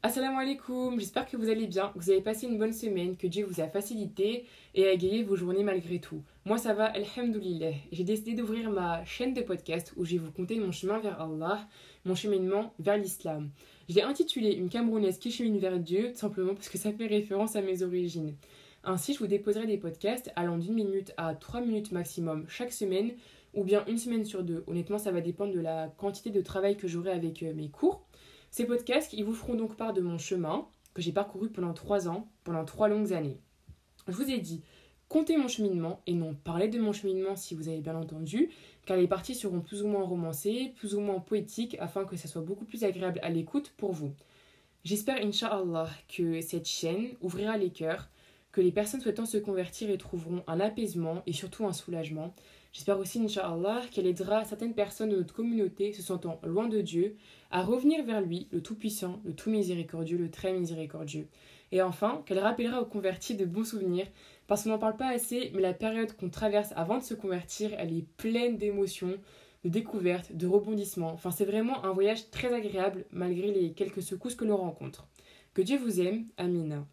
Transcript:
Assalamu alaikum, j'espère que vous allez bien, que vous avez passé une bonne semaine, que Dieu vous a facilité et a égayé vos journées malgré tout. Moi ça va, alhamdoulilah. J'ai décidé d'ouvrir ma chaîne de podcast où je vais vous conter mon chemin vers Allah, mon cheminement vers l'islam. Je l'ai intitulé Une Camerounaise qui chemine vers Dieu, tout simplement parce que ça fait référence à mes origines. Ainsi, je vous déposerai des podcasts allant d'une minute à trois minutes maximum chaque semaine, ou bien une semaine sur deux. Honnêtement, ça va dépendre de la quantité de travail que j'aurai avec euh, mes cours. Ces podcasts, ils vous feront donc part de mon chemin que j'ai parcouru pendant trois ans, pendant trois longues années. Je vous ai dit, comptez mon cheminement et non parlez de mon cheminement si vous avez bien entendu, car les parties seront plus ou moins romancées, plus ou moins poétiques, afin que ça soit beaucoup plus agréable à l'écoute pour vous. J'espère, Inch'Allah, que cette chaîne ouvrira les cœurs, que les personnes souhaitant se convertir y trouveront un apaisement et surtout un soulagement. J'espère aussi, Inch'Allah, qu'elle aidera certaines personnes de notre communauté se sentant loin de Dieu à revenir vers lui, le Tout-Puissant, le Tout-Miséricordieux, le Très Miséricordieux. Et enfin, qu'elle rappellera aux convertis de bons souvenirs, parce qu'on n'en parle pas assez, mais la période qu'on traverse avant de se convertir, elle est pleine d'émotions, de découvertes, de rebondissements. Enfin, c'est vraiment un voyage très agréable malgré les quelques secousses que l'on rencontre. Que Dieu vous aime. Amina.